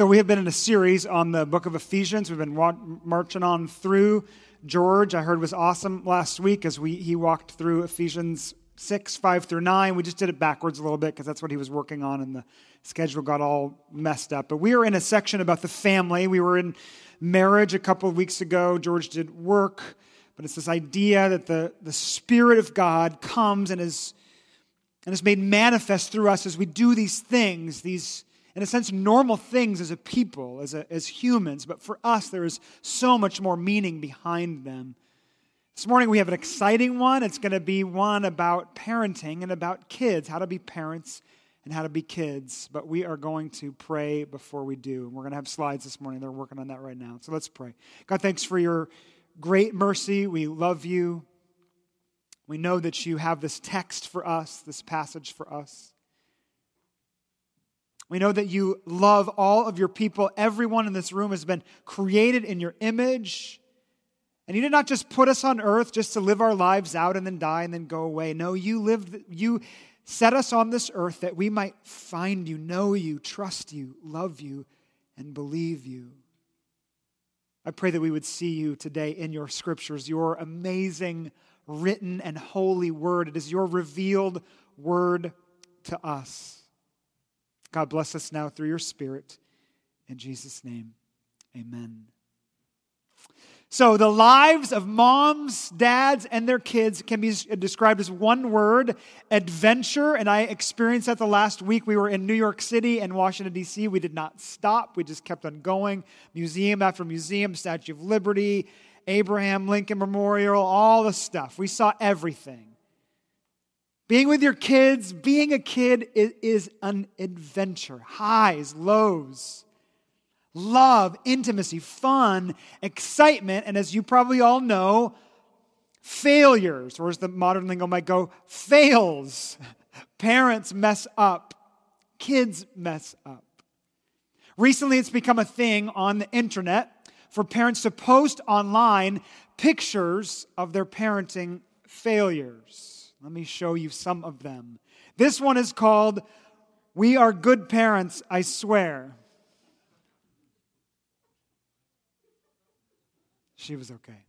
So, we have been in a series on the book of Ephesians. We've been wa- marching on through. George, I heard, was awesome last week as we, he walked through Ephesians 6, 5 through 9. We just did it backwards a little bit because that's what he was working on, and the schedule got all messed up. But we are in a section about the family. We were in marriage a couple of weeks ago. George did work, but it's this idea that the, the Spirit of God comes and is, and is made manifest through us as we do these things, these in a sense, normal things as a people, as, a, as humans, but for us, there is so much more meaning behind them. This morning, we have an exciting one. It's going to be one about parenting and about kids, how to be parents and how to be kids. But we are going to pray before we do. And we're going to have slides this morning. They're working on that right now. So let's pray. God, thanks for your great mercy. We love you. We know that you have this text for us, this passage for us. We know that you love all of your people. Everyone in this room has been created in your image. And you did not just put us on earth just to live our lives out and then die and then go away. No, you lived you set us on this earth that we might find you, know you, trust you, love you, and believe you. I pray that we would see you today in your scriptures, your amazing written and holy word. It is your revealed word to us. God bless us now through your Spirit. In Jesus' name, amen. So, the lives of moms, dads, and their kids can be described as one word adventure. And I experienced that the last week. We were in New York City and Washington, D.C. We did not stop, we just kept on going. Museum after museum, Statue of Liberty, Abraham Lincoln Memorial, all the stuff. We saw everything. Being with your kids, being a kid is, an adventure. Highs, lows, love, intimacy, fun, excitement, and as you probably all know, failures, or as the modern lingo might go, fails. Parents mess up, kids mess up. Recently, it's become a thing on the internet for parents to post online pictures of their parenting failures. Let me show you some of them. This one is called We Are Good Parents, I Swear. She was okay.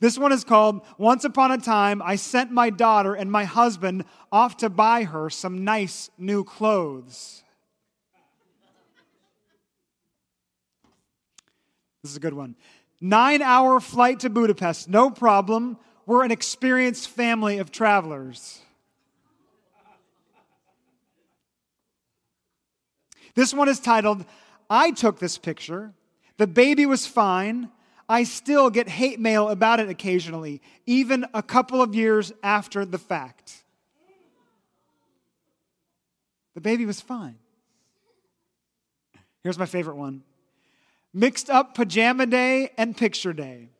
This one is called Once Upon a Time, I Sent My Daughter and My Husband Off to Buy Her Some Nice New Clothes. This is a good one. Nine hour flight to Budapest, no problem. We're an experienced family of travelers. This one is titled, I took this picture. The baby was fine. I still get hate mail about it occasionally, even a couple of years after the fact. The baby was fine. Here's my favorite one mixed up pajama day and picture day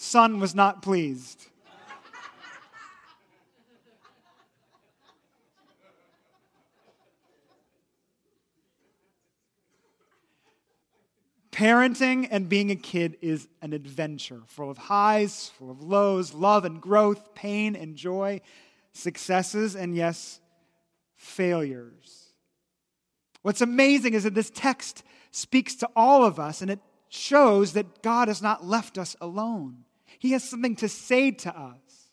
son was not pleased. Parenting and being a kid is an adventure full of highs, full of lows, love and growth, pain and joy, successes and, yes, failures. What's amazing is that this text speaks to all of us and it shows that God has not left us alone. He has something to say to us.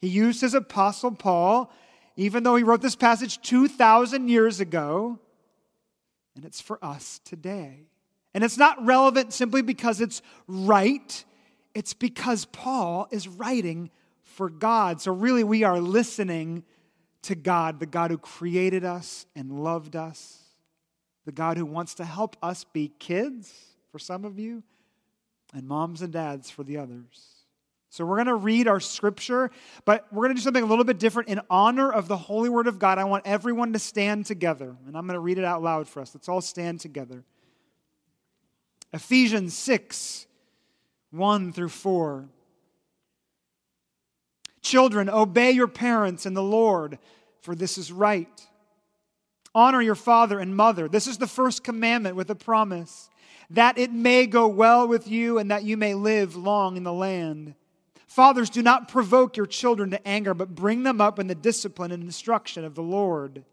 He used his apostle Paul, even though he wrote this passage 2,000 years ago, and it's for us today. And it's not relevant simply because it's right, it's because Paul is writing for God. So, really, we are listening to God, the God who created us and loved us, the God who wants to help us be kids for some of you, and moms and dads for the others. So we're going to read our scripture, but we're going to do something a little bit different in honor of the holy word of God. I want everyone to stand together, and I'm going to read it out loud for us. Let's all stand together. Ephesians 6 1 through 4. Children, obey your parents in the Lord, for this is right. Honor your father and mother. This is the first commandment with a promise that it may go well with you and that you may live long in the land. Fathers, do not provoke your children to anger, but bring them up in the discipline and instruction of the Lord.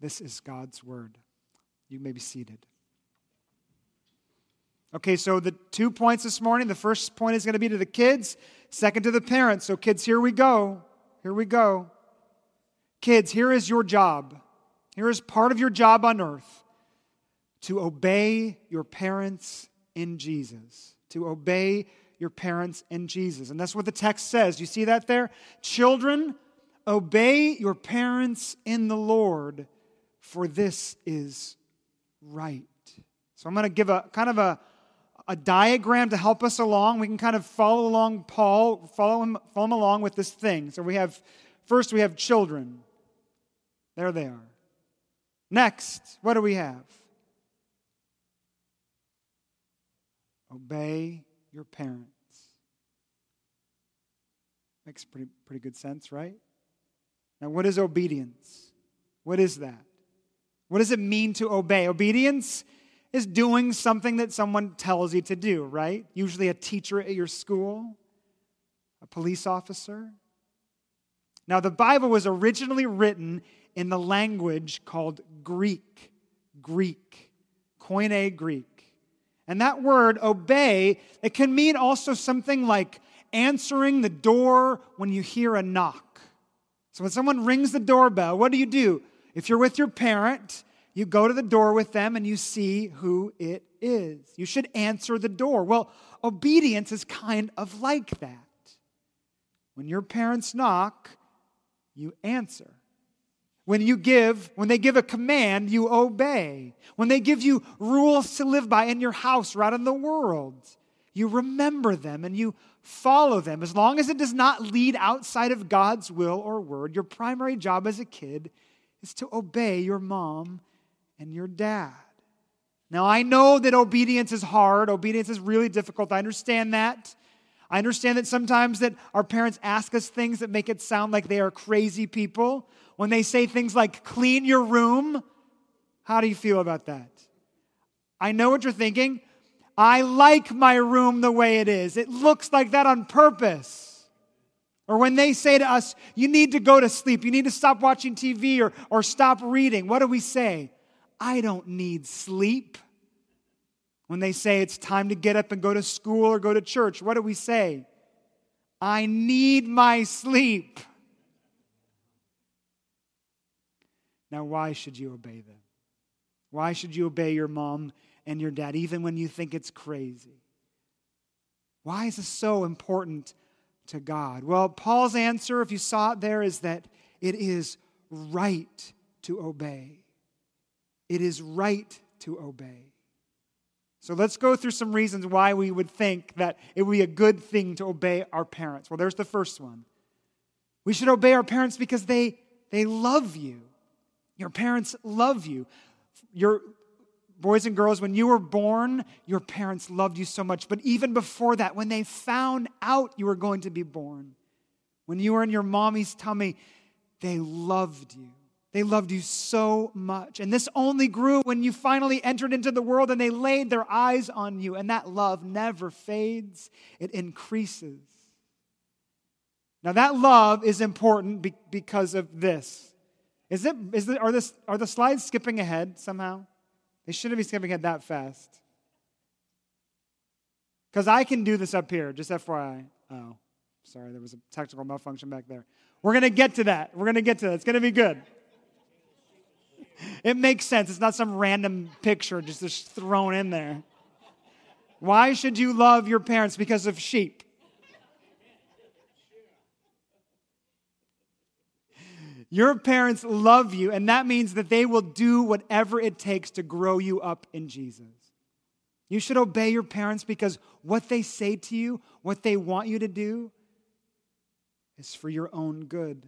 This is God's word. You may be seated. Okay, so the two points this morning the first point is going to be to the kids, second to the parents. So, kids, here we go. Here we go. Kids, here is your job. Here is part of your job on earth to obey your parents in Jesus. To obey your parents and Jesus. And that's what the text says. You see that there? Children, obey your parents in the Lord, for this is right. So I'm going to give a kind of a, a diagram to help us along. We can kind of follow along Paul, follow him, follow him along with this thing. So we have, first, we have children. There they are. Next, what do we have? Obey your parents. Makes pretty, pretty good sense, right? Now, what is obedience? What is that? What does it mean to obey? Obedience is doing something that someone tells you to do, right? Usually a teacher at your school, a police officer. Now, the Bible was originally written in the language called Greek. Greek. Koine Greek. And that word, obey, it can mean also something like answering the door when you hear a knock. So when someone rings the doorbell, what do you do? If you're with your parent, you go to the door with them and you see who it is. You should answer the door. Well, obedience is kind of like that. When your parents knock, you answer. When you give, when they give a command, you obey. When they give you rules to live by in your house or out in the world, you remember them and you follow them. As long as it does not lead outside of God's will or word, your primary job as a kid is to obey your mom and your dad. Now, I know that obedience is hard. Obedience is really difficult. I understand that. I understand that sometimes that our parents ask us things that make it sound like they are crazy people when they say things like, clean your room, how do you feel about that? I know what you're thinking. I like my room the way it is. It looks like that on purpose. Or when they say to us, you need to go to sleep, you need to stop watching TV or, or stop reading, what do we say? I don't need sleep. When they say it's time to get up and go to school or go to church, what do we say? I need my sleep. Now, why should you obey them? Why should you obey your mom and your dad, even when you think it's crazy? Why is this so important to God? Well, Paul's answer, if you saw it there, is that it is right to obey. It is right to obey. So let's go through some reasons why we would think that it would be a good thing to obey our parents. Well, there's the first one. We should obey our parents because they, they love you. Your parents love you. Your boys and girls, when you were born, your parents loved you so much. But even before that, when they found out you were going to be born, when you were in your mommy's tummy, they loved you. They loved you so much. And this only grew when you finally entered into the world and they laid their eyes on you. And that love never fades, it increases. Now, that love is important because of this. Is it, is it, are, this, are the slides skipping ahead somehow? They shouldn't be skipping ahead that fast. Because I can do this up here, just FYI. Oh, sorry, there was a technical malfunction back there. We're going to get to that. We're going to get to that. It's going to be good. It makes sense. It's not some random picture just, just thrown in there. Why should you love your parents? Because of sheep. Your parents love you, and that means that they will do whatever it takes to grow you up in Jesus. You should obey your parents because what they say to you, what they want you to do, is for your own good.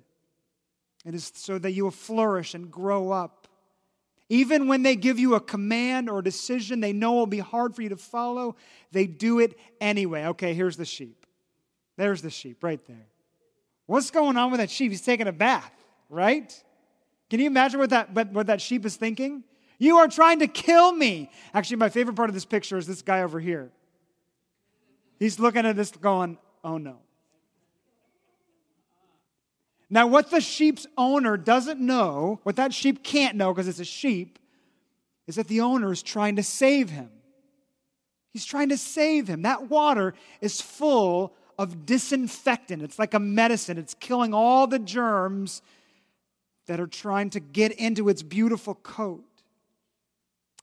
It is so that you will flourish and grow up. Even when they give you a command or a decision they know will be hard for you to follow, they do it anyway. Okay, here's the sheep. There's the sheep right there. What's going on with that sheep? He's taking a bath right? Can you imagine what that, what, that sheep is thinking? You are trying to kill me. Actually, my favorite part of this picture is this guy over here. He's looking at this going, oh no. Now, what the sheep's owner doesn't know, what that sheep can't know because it's a sheep, is that the owner is trying to save him. He's trying to save him. That water is full of disinfectant. It's like a medicine, it's killing all the germs that are trying to get into its beautiful coat.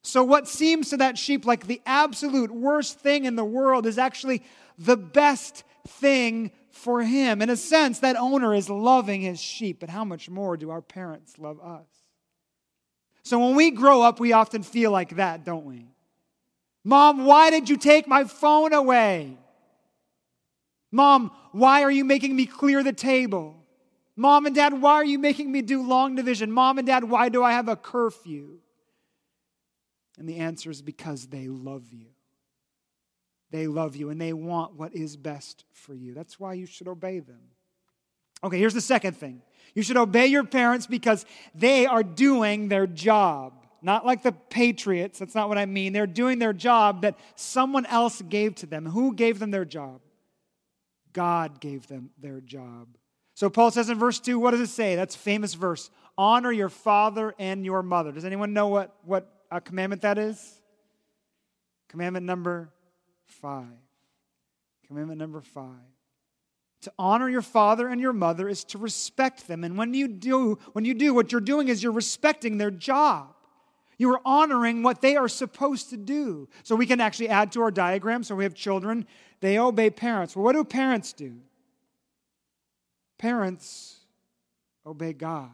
So, what seems to that sheep like the absolute worst thing in the world is actually the best thing for him. In a sense, that owner is loving his sheep, but how much more do our parents love us? So, when we grow up, we often feel like that, don't we? Mom, why did you take my phone away? Mom, why are you making me clear the table? Mom and dad, why are you making me do long division? Mom and dad, why do I have a curfew? And the answer is because they love you. They love you and they want what is best for you. That's why you should obey them. Okay, here's the second thing you should obey your parents because they are doing their job. Not like the patriots, that's not what I mean. They're doing their job that someone else gave to them. Who gave them their job? God gave them their job. So Paul says in verse 2, what does it say? That's famous verse. Honor your father and your mother. Does anyone know what, what a commandment that is? Commandment number five. Commandment number five. To honor your father and your mother is to respect them. And when you do, when you do, what you're doing is you're respecting their job. You are honoring what they are supposed to do. So we can actually add to our diagram. So we have children, they obey parents. Well, what do parents do? Parents obey God.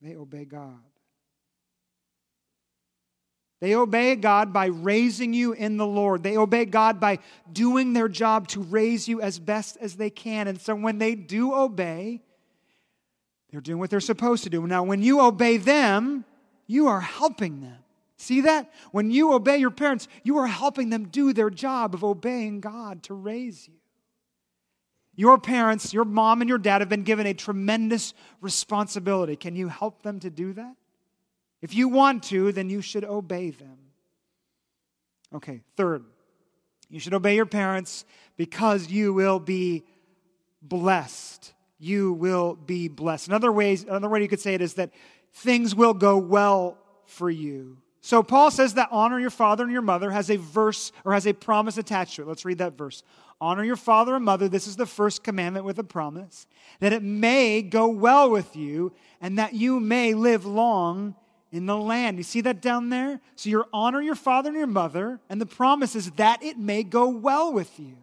They obey God. They obey God by raising you in the Lord. They obey God by doing their job to raise you as best as they can. And so when they do obey, they're doing what they're supposed to do. Now, when you obey them, you are helping them. See that? When you obey your parents, you are helping them do their job of obeying God to raise you. Your parents, your mom and your dad have been given a tremendous responsibility. Can you help them to do that? If you want to, then you should obey them. Okay, third, you should obey your parents because you will be blessed. You will be blessed. Another ways, another way you could say it is that things will go well for you. So Paul says that honor your father and your mother has a verse or has a promise attached to it. Let's read that verse. Honor your father and mother. This is the first commandment with a promise that it may go well with you and that you may live long in the land. You see that down there? So you honor your father and your mother, and the promise is that it may go well with you.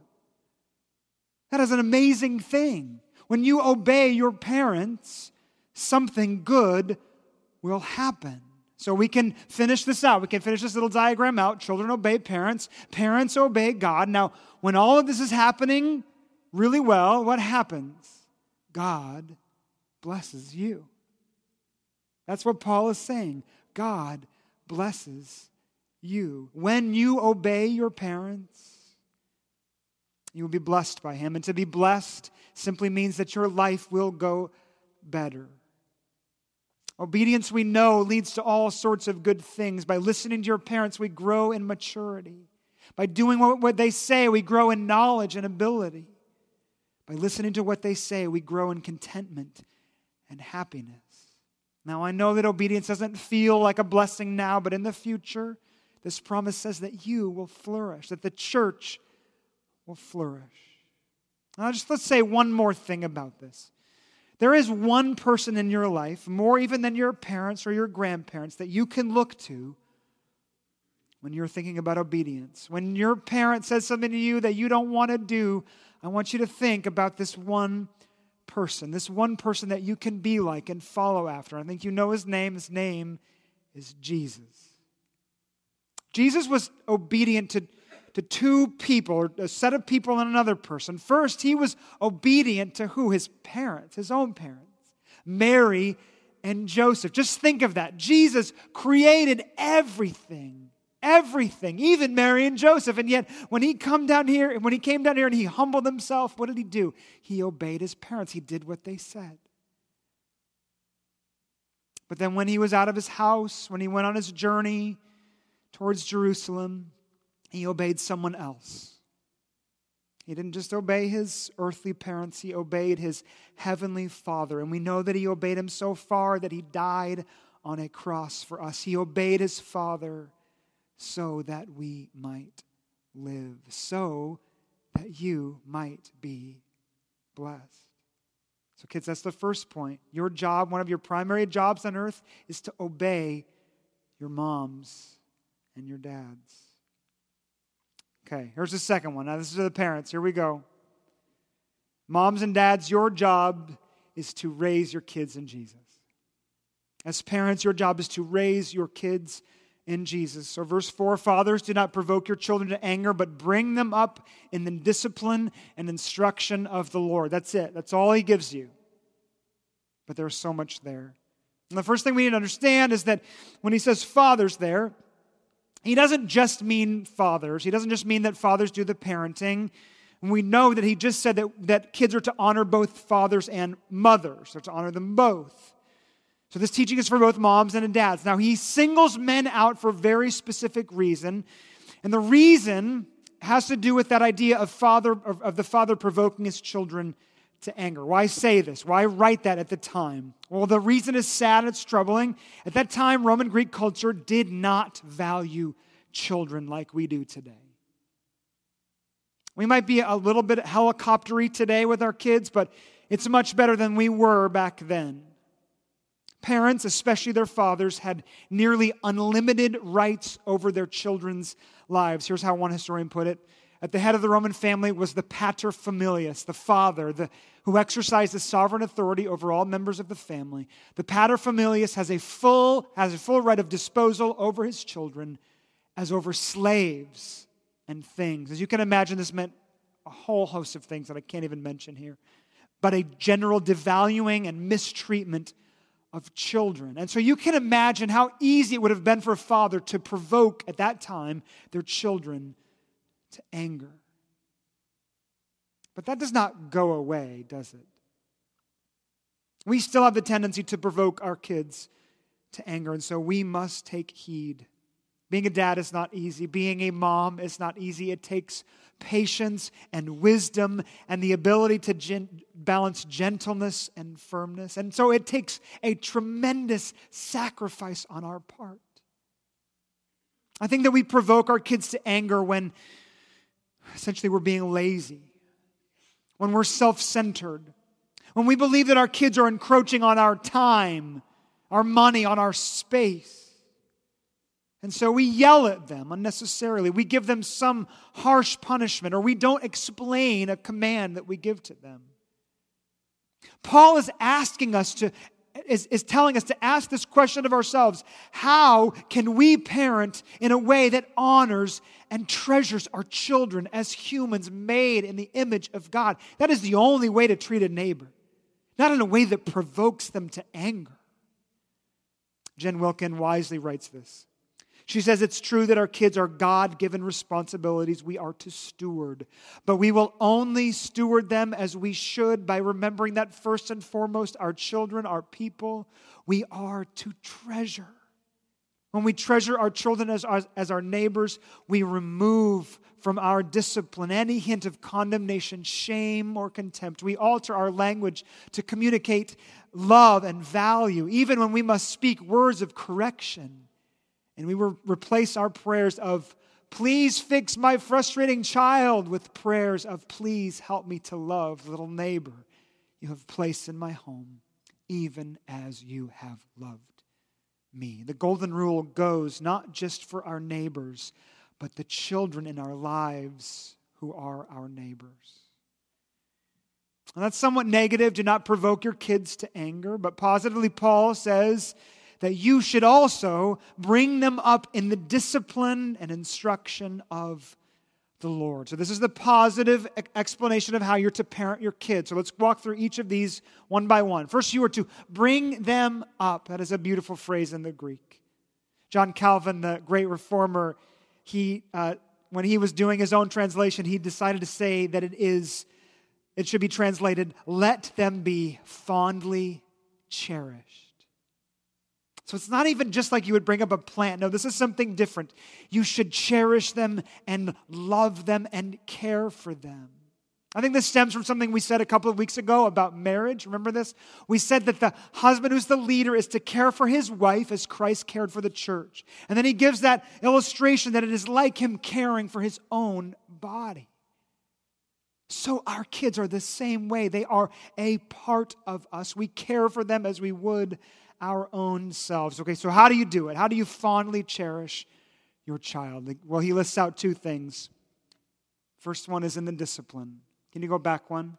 That is an amazing thing. When you obey your parents, something good will happen. So we can finish this out. We can finish this little diagram out. Children obey parents, parents obey God. Now, when all of this is happening really well, what happens? God blesses you. That's what Paul is saying. God blesses you. When you obey your parents, you will be blessed by him. And to be blessed simply means that your life will go better. Obedience, we know, leads to all sorts of good things. By listening to your parents, we grow in maturity. By doing what, they say, we grow in knowledge and ability. By listening to what they say, we grow in contentment and happiness. Now, I know that obedience doesn't feel like a blessing now, but in the future, this promise says that you will flourish, that the church will flourish. Now, just let's say one more thing about this. There is one person in your life, more even than your parents or your grandparents, that you can look to when you're thinking about obedience. When your parent says something to you that you don't want to do, I want you to think about this one person, this one person that you can be like and follow after. I think you know his name. His name is Jesus. Jesus was obedient to, to two people, or a set of people and another person. First, he was obedient to who? His parents, his own parents, Mary and Joseph. Just think of that. Jesus created everything everything, even Mary and Joseph. And yet, when he come down here, and when he came down here and he humbled himself, what did he do? He obeyed his parents. He did what they said. But then when he was out of his house, when he went on his journey towards Jerusalem, he obeyed someone else. He didn't just obey his earthly parents, he obeyed his heavenly father. And we know that he obeyed him so far that he died on a cross for us. He obeyed his Father so that we might live, so that you might be blessed. So, kids, that's the first point. Your job, one of your primary jobs on earth, is to obey your moms and your dads. Okay, here's the second one. Now, this is to the parents. Here we go. Moms and dads, your job is to raise your kids in Jesus. As parents, your job is to raise your kids in Jesus. So, verse 4 Fathers, do not provoke your children to anger, but bring them up in the discipline and instruction of the Lord. That's it. That's all He gives you. But there's so much there. And the first thing we need to understand is that when He says fathers there, He doesn't just mean fathers. He doesn't just mean that fathers do the parenting. We know that He just said that, that kids are to honor both fathers and mothers, they're to honor them both. So this teaching is for both moms and dads. Now he singles men out for a very specific reason. And the reason has to do with that idea of father of, of the father provoking his children to anger. Why say this? Why write that at the time? Well, the reason is sad, it's troubling. At that time, Roman Greek culture did not value children like we do today. We might be a little bit helicoptery today with our kids, but it's much better than we were back then. Parents, especially their fathers, had nearly unlimited rights over their children's lives. Here's how one historian put it. At the head of the Roman family was the pater familias, the father, the, who exercised the sovereign authority over all members of the family. The pater familias has a full, has a full right of disposal over his children as over slaves and things. As you can imagine, this meant a whole host of things that I can't even mention here, but a general devaluing and mistreatment of children. And so you can imagine how easy it would have been for a father to provoke at that time their children to anger. But that does not go away, does it? We still have the tendency to provoke our kids to anger, and so we must take heed. Being a dad is not easy. Being a mom is not easy. It takes patience and wisdom and the ability to gen- balance gentleness and firmness. And so it takes a tremendous sacrifice on our part. I think that we provoke our kids to anger when essentially we're being lazy, when we're self centered, when we believe that our kids are encroaching on our time, our money, on our space. And so we yell at them unnecessarily. We give them some harsh punishment, or we don't explain a command that we give to them. Paul is asking us to, is, is telling us to ask this question of ourselves How can we parent in a way that honors and treasures our children as humans made in the image of God? That is the only way to treat a neighbor, not in a way that provokes them to anger. Jen Wilkin wisely writes this. She says it's true that our kids are God given responsibilities we are to steward, but we will only steward them as we should by remembering that first and foremost, our children, our people, we are to treasure. When we treasure our children as, as, as our neighbors, we remove from our discipline any hint of condemnation, shame, or contempt. We alter our language to communicate love and value, even when we must speak words of correction. And we will replace our prayers of, please fix my frustrating child, with prayers of, please help me to love little neighbor you have placed in my home, even as you have loved me. The golden rule goes not just for our neighbors, but the children in our lives who are our neighbors. And that's somewhat negative. Do not provoke your kids to anger. But positively, Paul says that you should also bring them up in the discipline and instruction of the Lord. So, this is the positive explanation of how you're to parent your kids. So, let's walk through each of these one by one. First, you are to bring them up. That is a beautiful phrase in the Greek. John Calvin, the great reformer, he, uh, when he was doing his own translation, he decided to say that it is, it should be translated, let them be fondly cherished. So it's not even just like you would bring up a plant. No, this is something different. You should cherish them and love them and care for them. I think this stems from something we said a couple of weeks ago about marriage. Remember this? We said that the husband who's the leader is to care for his wife as Christ cared for the church. And then he gives that illustration that it is like him caring for his own body. So our kids are the same way. They are a part of us. We care for them as we would our own selves. Okay, so how do you do it? How do you fondly cherish your child? Well, he lists out two things. First one is in the discipline. Can you go back one?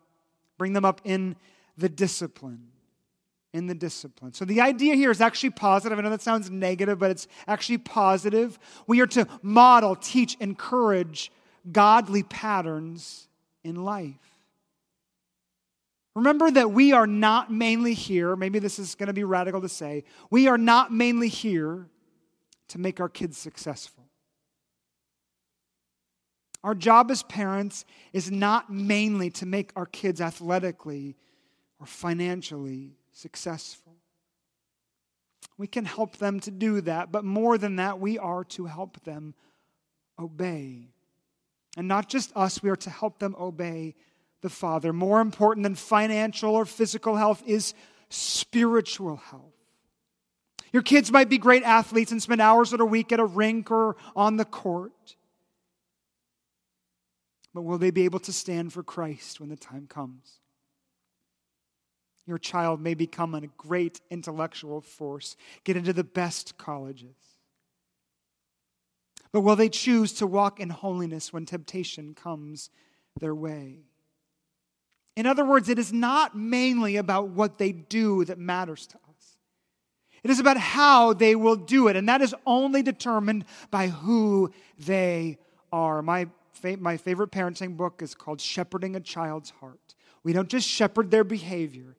Bring them up in the discipline. In the discipline. So the idea here is actually positive. I know that sounds negative, but it's actually positive. We are to model, teach, encourage godly patterns in life. Remember that we are not mainly here, maybe this is going to be radical to say, we are not mainly here to make our kids successful. Our job as parents is not mainly to make our kids athletically or financially successful. We can help them to do that, but more than that, we are to help them obey. And not just us, we are to help them obey the Father. More important than financial or physical health is spiritual health. Your kids might be great athletes and spend hours of a week at a rink or on the court. But will they be able to stand for Christ when the time comes? Your child may become a great intellectual force, get into the best colleges. But will they choose to walk in holiness when temptation comes their way? In other words, it is not mainly about what they do that matters to us. It is about how they will do it, and that is only determined by who they are. My my favorite parenting book is called Shepherding a Child's Heart. We don't just shepherd their behavior,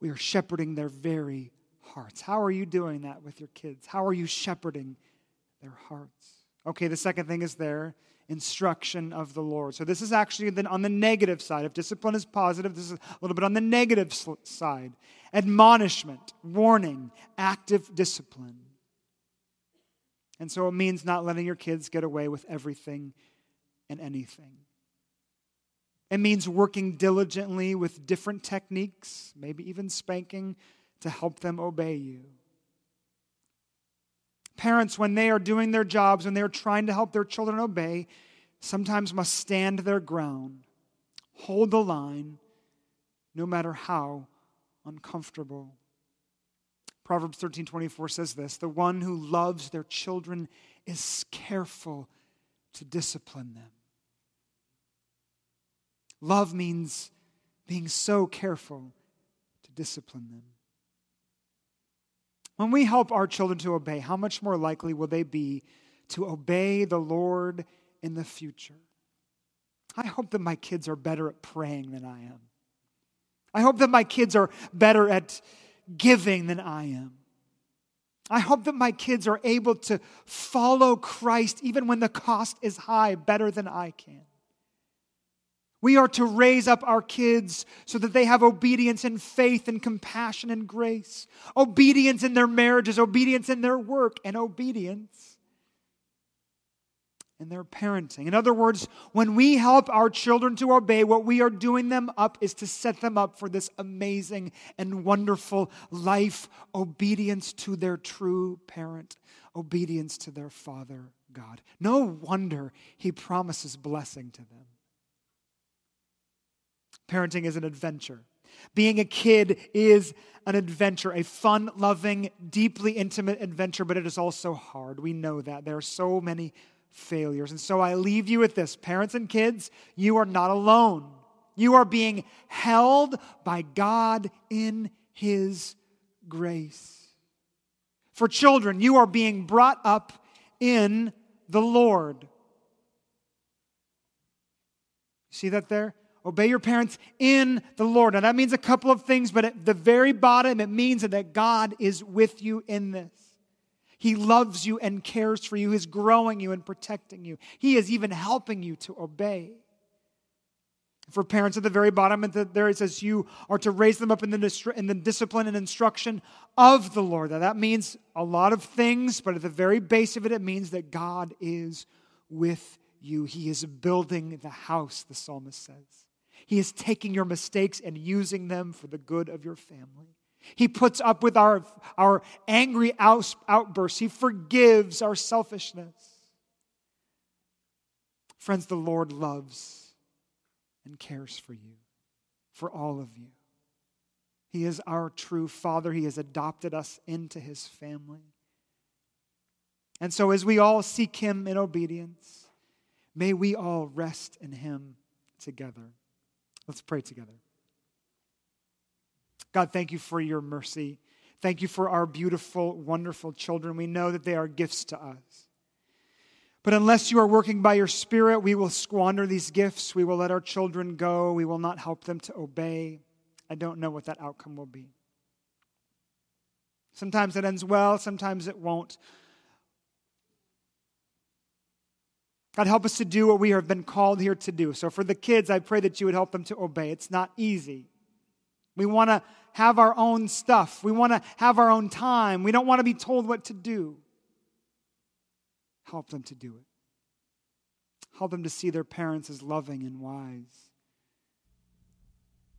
we are shepherding their very hearts. How are you doing that with your kids? How are you shepherding their hearts? Okay, the second thing is there instruction of the Lord. So this is actually then on the negative side. If discipline is positive, this is a little bit on the negative side. Admonishment, warning, active discipline. And so it means not letting your kids get away with everything and anything. It means working diligently with different techniques, maybe even spanking, to help them obey you. Parents, when they are doing their jobs, when they are trying to help their children obey, sometimes must stand their ground, hold the line, no matter how uncomfortable. Proverbs 13 24 says this The one who loves their children is careful to discipline them. Love means being so careful to discipline them. When we help our children to obey, how much more likely will they be to obey the Lord in the future? I hope that my kids are better at praying than I am. I hope that my kids are better at giving than I am. I hope that my kids are able to follow Christ even when the cost is high better than I can. We are to raise up our kids so that they have obedience and faith and compassion and grace, obedience in their marriages, obedience in their work, and obedience in their parenting. In other words, when we help our children to obey, what we are doing them up is to set them up for this amazing and wonderful life obedience to their true parent, obedience to their Father God. No wonder He promises blessing to them. Parenting is an adventure. Being a kid is an adventure, a fun loving, deeply intimate adventure, but it is also hard. We know that. There are so many failures. And so I leave you with this parents and kids, you are not alone. You are being held by God in His grace. For children, you are being brought up in the Lord. See that there? Obey your parents in the Lord. Now, that means a couple of things, but at the very bottom, it means that God is with you in this. He loves you and cares for you. He's growing you and protecting you. He is even helping you to obey. For parents at the very bottom, there it says you are to raise them up in the, in the discipline and instruction of the Lord. Now, that means a lot of things, but at the very base of it, it means that God is with you. He is building the house, the psalmist says. He is taking your mistakes and using them for the good of your family. He puts up with our, our angry outbursts. He forgives our selfishness. Friends, the Lord loves and cares for you, for all of you. He is our true Father. He has adopted us into His family. And so, as we all seek Him in obedience, may we all rest in Him together. Let's pray together. God, thank you for your mercy. Thank you for our beautiful, wonderful children. We know that they are gifts to us. But unless you are working by your Spirit, we will squander these gifts. We will let our children go. We will not help them to obey. I don't know what that outcome will be. Sometimes it ends well, sometimes it won't. God, help us to do what we have been called here to do. So for the kids, I pray that you would help them to obey. It's not easy. We want to have our own stuff, we want to have our own time. We don't want to be told what to do. Help them to do it. Help them to see their parents as loving and wise.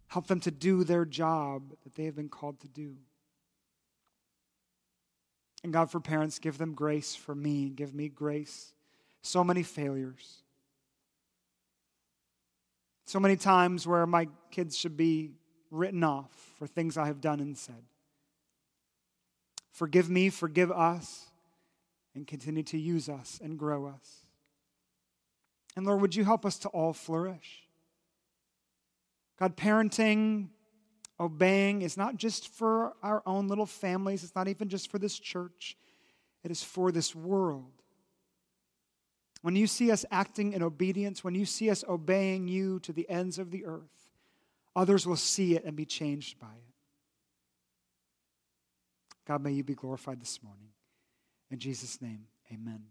Help them to do their job that they have been called to do. And God, for parents, give them grace for me. Give me grace so many failures. So many times where my kids should be written off for things I have done and said. Forgive me, forgive us, and continue to use us and grow us. And Lord, would you help us to all flourish? God, parenting, obeying is not just for our own little families, it's not even just for this church, it is for this world. When you see us acting in obedience, when you see us obeying you to the ends of the earth, others will see it and be changed by it. God, may you be glorified this morning. In Jesus' name, amen.